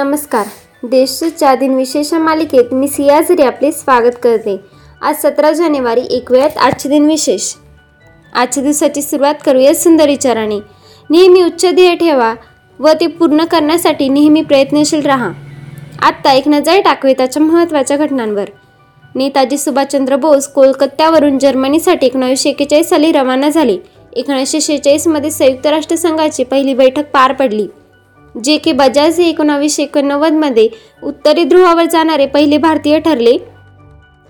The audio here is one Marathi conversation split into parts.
नमस्कार. देशच्या दिनविशेष मालिकेत मी सियाझरी आपले स्वागत करते. आज सतरा जानेवारी एक वेळात आजचे दिनविशेष आजच्या दिवसाची सुरुवात करूया सुंदर विचाराने. नेहमी उच्च ध्येय ठेवा व ते पूर्ण करण्यासाठी नेहमी प्रयत्नशील राहा. आत्ता एक नजर टाकवे त्याच्या महत्त्वाच्या घटनांवर. नेताजी सुभाषचंद्र बोस कोलकात्यावरून जर्मनीसाठी एकोणीसशे एक्केचाळीस साली रवाना झाले. एकोणीसशे शेहेचाळीसमध्ये संयुक्त राष्ट्रसंघाची पहिली बैठक पार पडली. जे के बजाज हे एकोणावीसशे एकोणनव्वदमध्ये उत्तरी ध्रुवावर जाणारे पहिले भारतीय ठरले.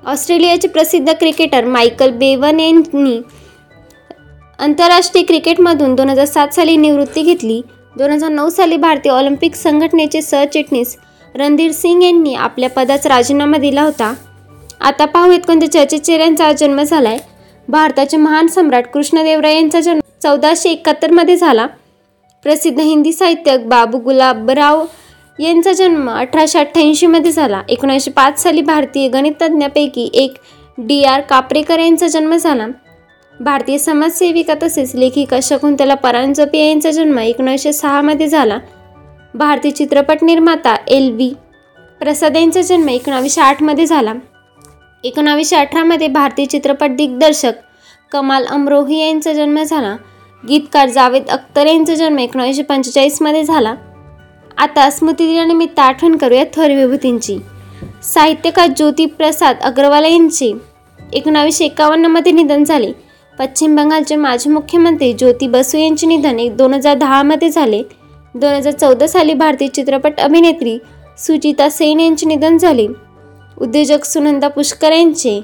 ऑस्ट्रेलियाचे प्रसिद्ध क्रिकेटर मायकल बेवन यांनी आंतरराष्ट्रीय क्रिकेटमधून दोन हजार सात साली निवृत्ती घेतली. दोन हजार नऊ साली भारतीय ऑलिम्पिक संघटनेचे सरचिटणीस रणधीर सिंग यांनी आपल्या पदाचा राजीनामा दिला होता. आता पाहूयात कोणत्या चर्चेचेऱ्यांचा जन्म झाला आहे भारताचे महान सम्राट कृष्णदेवराय यांचा जन्म चौदाशे एकाहत्तरमध्ये झाला. प्रसिद्ध हिंदी साहित्यक बाबू गुलाबराव यांचा जन्म अठराशे अठ्ठ्याऐंशीमध्ये झाला. एकोणीसशे पाच साली भारतीय गणितज्ञापैकी एक डी आर कापरेकर यांचा जन्म झाला. भारतीय समाजसेविका तसेच लेखिका शकुंतला परांजपे यांचा जन्म एकोणीसशे सहामध्ये झाला. भारतीय चित्रपट निर्माता एल व्ही प्रसाद यांचा जन्म एकोणावीसशे आठमध्ये झाला. एकोणावीसशे अठरामध्ये भारतीय चित्रपट दिग्दर्शक कमाल अमरोही यांचा जन्म झाला. गीतकार जावेद अख्तर यांचा जन्म एकोणीसशे पंचेचाळीसमध्ये झाला. आता स्मृतिदिनानिमित्त आठवण करूया थोर विभूतींची. साहित्यकार ज्योतिप्रसाद अग्रवाल यांचे एकोणावीसशे एकावन्नमध्ये निधन झाले. पश्चिम बंगालचे माजी मुख्यमंत्री ज्योती बसू यांचे निधन एक दोन हजार दहामध्ये झाले. दोन हजार चौदा साली भारतीय चित्रपट अभिनेत्री सुचिता सेन यांचे निधन झाले. उद्योजक सुनंदा पुष्कर यांचे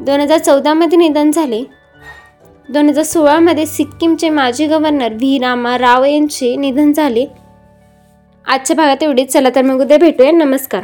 दोन हजार चौदामध्ये निधन झाले. दोन हजार सोळामध्ये सिक्कीमचे माजी गव्हर्नर व्ही रामा राव यांचे निधन झाले. आजच्या भागात एवढीच. चला तर मग उद्या भेटूया. नमस्कार.